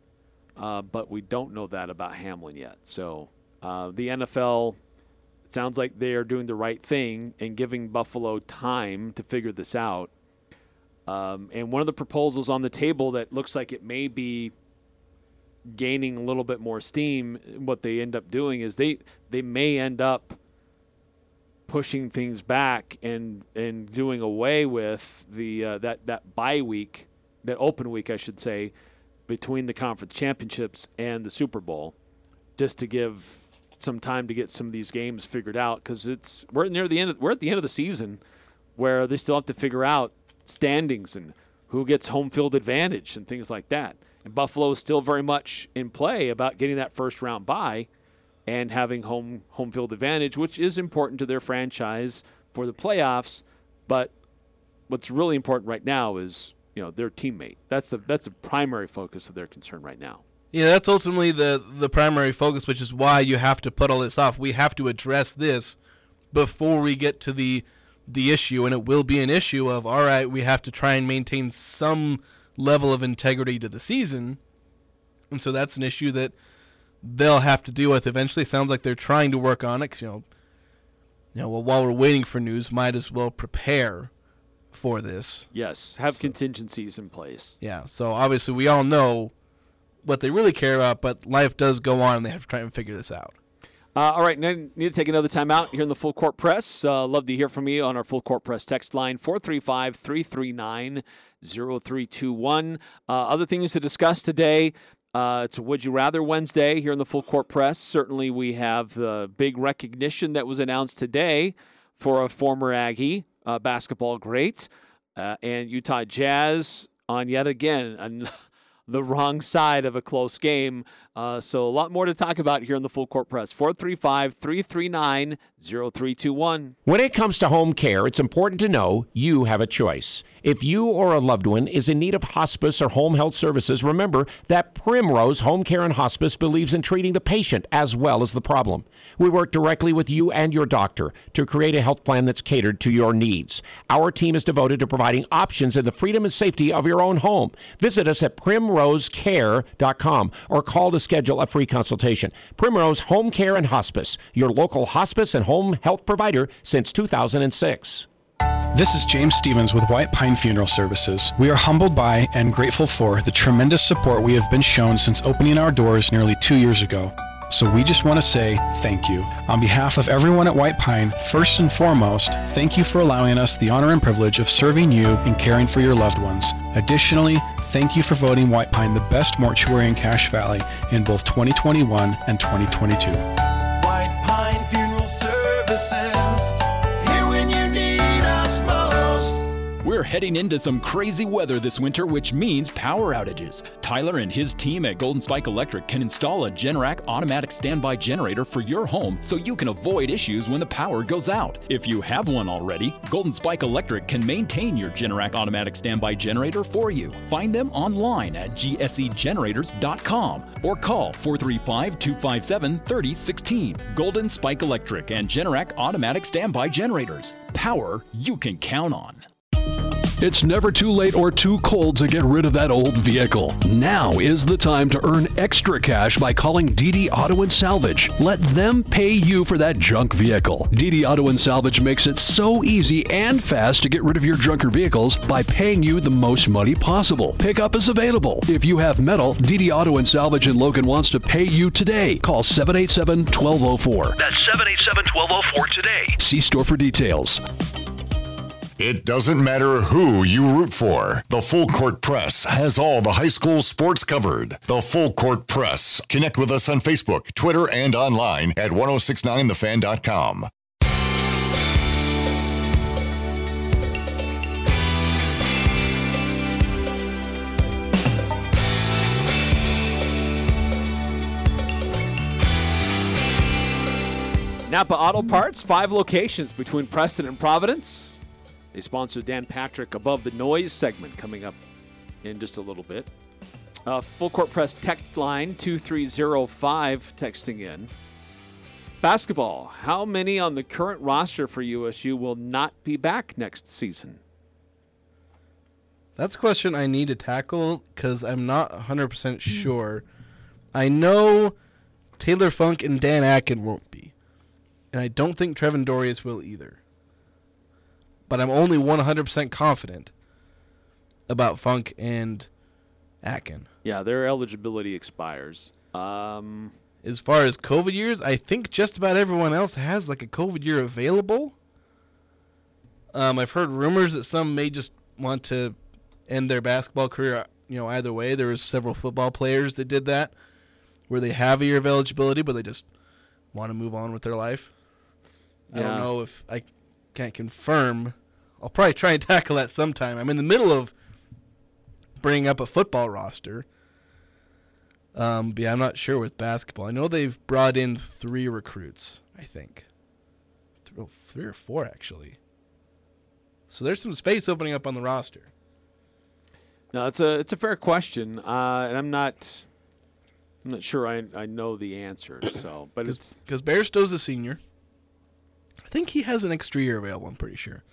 Uh, but we don't know that about Hamlin yet. So uh, the NFL sounds like they are doing the right thing and giving Buffalo time to figure this out. Um, and one of the proposals on the table that looks like it may be gaining a little bit more steam, what they end up doing is they they may end up pushing things back and and doing away with the uh, that that bye week, that open week, I should say, between the conference championships and the Super Bowl, just to give some time to get some of these games figured out because it's we're near the end. Of, we're at the end of the season where they still have to figure out standings and who gets home field advantage and things like that. And Buffalo is still very much in play about getting that first round bye and having home home field advantage, which is important to their franchise for the playoffs. But what's really important right now is you know their teammate. That's the that's the primary focus of their concern right now. Yeah, that's ultimately the the primary focus, which is why you have to put all this off. We have to address this before we get to the the issue, and it will be an issue of all right. We have to try and maintain some level of integrity to the season, and so that's an issue that they'll have to deal with eventually. Sounds like they're trying to work on it. 'cause, you know, you know, well, while we're waiting for news, might as well prepare for this. Yes, have contingencies in place. Yeah. So obviously, we all know what they really care about, but life does go on, and they have to try and figure this out. Uh, all right, need to take another time out here in the Full Court Press. Uh, love to hear from you on our Full Court Press text line 435 339 0321. Uh, Other things to discuss today. Uh, it's a Would You Rather Wednesday here in the Full Court Press. Certainly, we have the big recognition that was announced today for a former Aggie uh, basketball great uh, and Utah Jazz on yet again an, *laughs* the wrong side of a close game. Uh, so, a lot more to talk about here in the Full Court Press. 435 339 0321. When it comes to home care, it's important to know you have a choice. If you or a loved one is in need of hospice or home health services, remember that Primrose Home Care and Hospice believes in treating the patient as well as the problem. We work directly with you and your doctor to create a health plan that's catered to your needs. Our team is devoted to providing options in the freedom and safety of your own home. Visit us at primrosecare.com or call to schedule a free consultation. Primrose Home Care and Hospice, your local hospice and home health provider since 2006. This is James Stevens with White Pine Funeral Services. We are humbled by and grateful for the tremendous support we have been shown since opening our doors nearly two years ago. So we just want to say thank you. On behalf of everyone at White Pine, first and foremost, thank you for allowing us the honor and privilege of serving you and caring for your loved ones. Additionally, thank you for voting White Pine the best mortuary in Cache Valley in both 2021 and 2022. We're heading into some crazy weather this winter, which means power outages. Tyler and his team at Golden Spike Electric can install a Generac automatic standby generator for your home so you can avoid issues when the power goes out. If you have one already, Golden Spike Electric can maintain your Generac automatic standby generator for you. Find them online at gsegenerators.com or call 435 257 3016. Golden Spike Electric and Generac automatic standby generators. Power you can count on. It's never too late or too cold to get rid of that old vehicle. Now is the time to earn extra cash by calling DD Auto and Salvage. Let them pay you for that junk vehicle. DD Auto and Salvage makes it so easy and fast to get rid of your junker vehicles by paying you the most money possible. Pickup is available. If you have metal, DD Auto and Salvage in Logan wants to pay you today. Call 787 1204. That's 787 1204 today. See store for details. It doesn't matter who you root for. The Full Court Press has all the high school sports covered. The Full Court Press. Connect with us on Facebook, Twitter, and online at 1069thefan.com. Napa Auto Parts, five locations between Preston and Providence. A sponsor Dan Patrick above the noise segment coming up in just a little bit. Uh, full court press text line 2305 texting in. Basketball. How many on the current roster for USU will not be back next season? That's a question I need to tackle because I'm not 100% sure. I know Taylor Funk and Dan Akin won't be. And I don't think Trevin Dorius will either. But I'm only 100% confident about Funk and Akin. Yeah, their eligibility expires. Um, As far as COVID years, I think just about everyone else has like a COVID year available. Um, I've heard rumors that some may just want to end their basketball career, you know, either way. There was several football players that did that, where they have a year of eligibility, but they just want to move on with their life. I don't know if I can't confirm. I'll probably try and *laughs* tackle that sometime. I'm in the middle of bringing up a football roster. Um, but yeah, I'm not sure with basketball. I know they've brought in three recruits. I think Three oh, three or four actually. So there's some space opening up on the roster. no, it's a it's a fair question, uh, and I'm not I'm not sure I I know the answer. So, but it's because Bairstow's a senior. I think he has an extra year available. I'm pretty sure.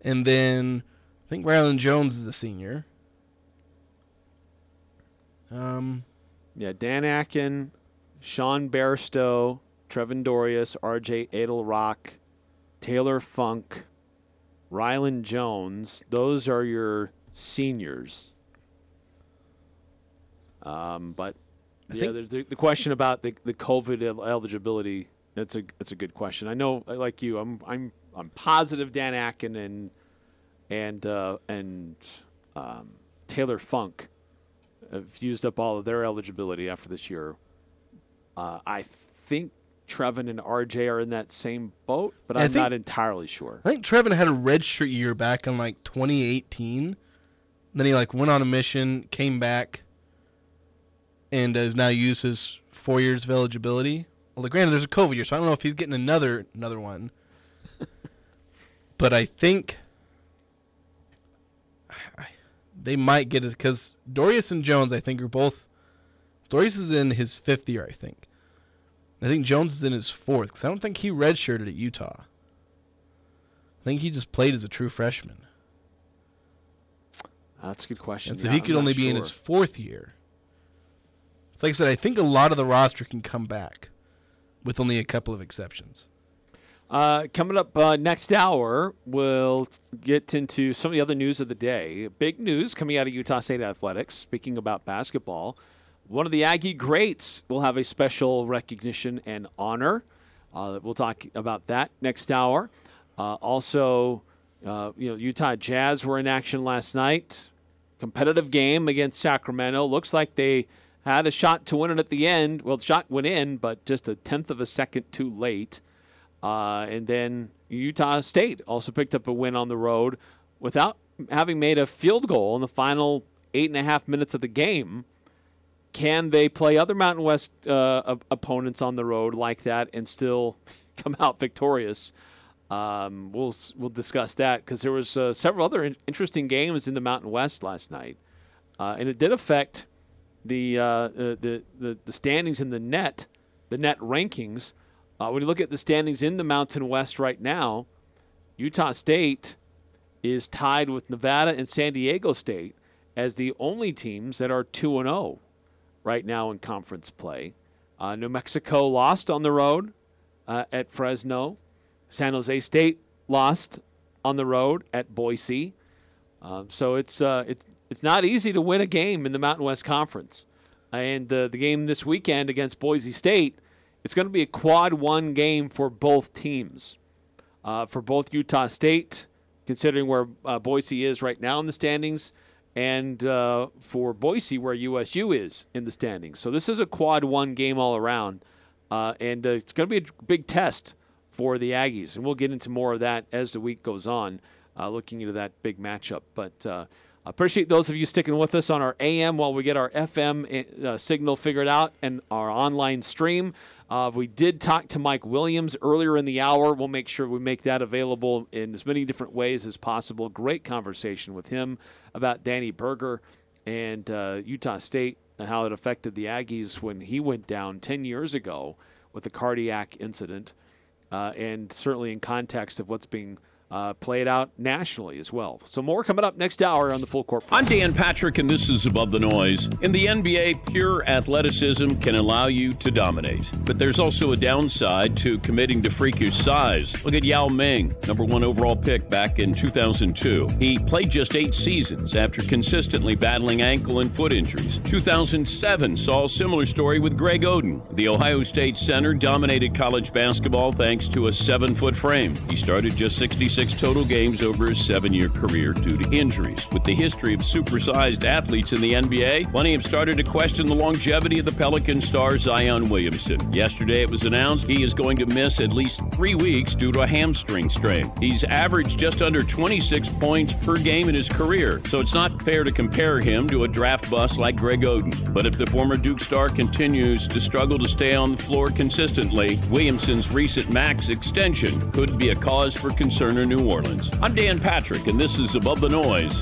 And then I think Rylan Jones is a senior. Um, yeah, Dan Akin, Sean Bairstow, Trevin Dorius, R.J. Eytle-Rock, Taylor Funk, Rylan Jones. Those are your seniors. Um, but yeah, the, the, the question about the, the COVID el- eligibility that's a that's a good question. I know, like you, I'm I'm I'm positive Dan Akin and and uh, and um, Taylor Funk have used up all of their eligibility after this year. Uh, I think Trevin and RJ are in that same boat, but I'm think- not entirely sure. I think Trevin had a redshirt year back in like 2018. Then he like went on a mission, came back, and has now used his four years of eligibility. Well, granted, there's a COVID year, so I don't know if he's getting another another one. *laughs* but I think they might get it because Dorius and Jones, I think, are both. Dorius is in his fifth year, I think. I think Jones is in his fourth because I don't think he redshirted at Utah. I think he just played as a true freshman. That's a good question. And so Yeah, he I'm could only be in his fourth year. So like I said, I think a lot of the roster can come back, with only a couple of exceptions. Uh, coming up uh, next hour, we'll get into some of the other news of the day. Big news coming out of Utah State Athletics. Speaking about basketball, one of the Aggie greats will have a special recognition and honor. Uh, we'll talk about that next hour. Uh, also, uh, you know, Utah Jazz were in action last night. Competitive game against Sacramento. Looks like they had a shot to win it at the end. Well, the shot went in, but just a tenth of a second too late. Uh, and then Utah State also picked up a win on the road without having made a field goal in the final eight and a half minutes of the game. Can they play other Mountain West uh, op- opponents on the road like that and still *laughs* come out victorious? Um, we'll we'll discuss that because there was uh, several other in- interesting games in the Mountain West last night, uh, and it did affect the, uh, uh, the the the standings in the net, the net rankings. Uh, when you look at the standings in the Mountain West right now, Utah State is tied with Nevada and San Diego State as the only teams that are 2 and 0 right now in conference play. Uh, New Mexico lost on the road uh, at Fresno. San Jose State lost on the road at Boise. Um, so it's uh, it's it's not easy to win a game in the Mountain West Conference. And uh, the game this weekend against Boise State, it's going to be a quad one game for both teams. Uh, for both Utah State, considering where uh, Boise is right now in the standings, and uh, for Boise, where USU is in the standings. So this is a quad one game all around, uh, and uh, it's going to be a big test for the Aggies. And we'll get into more of that as the week goes on, looking into that big matchup. But Appreciate those of you sticking with us on our AM while we get our FM uh, signal figured out and our online stream. Uh, we did talk to Mike Williams earlier in the hour. We'll make sure we make that available in as many different ways as possible. Great conversation with him about Danny Berger and uh, Utah State and how it affected the Aggies when he went down 10 years ago with a cardiac incident, uh, and certainly in context of what's being uh, play it out nationally as well. So more coming up next hour on the Full Court. I'm Dan Patrick, and this is Above the Noise. In the NBA, pure athleticism can allow you to dominate, but there's also a downside to committing to freakish size. Look at Yao Ming, number one overall pick back in 2002. He played just eight seasons after consistently battling ankle and foot injuries. 2007 saw a similar story with Greg Oden. The Ohio State center dominated college basketball thanks to a seven-foot frame. He started just 66 total games over his seven year career due to injuries. With the history of supersized athletes in the NBA, plenty have started to question the longevity of the Pelican star Zion Williamson. Yesterday, it was announced he is going to miss at least three weeks due to a hamstring strain. He's averaged just under 26 points per game in his career, so it's not fair to compare him to a draft bust like Greg Oden. But if the former Duke star continues to struggle to stay on the floor consistently, Williamson's recent max extension could be a cause for concern New Orleans. I'm Dan Patrick, and this is Above the Noise.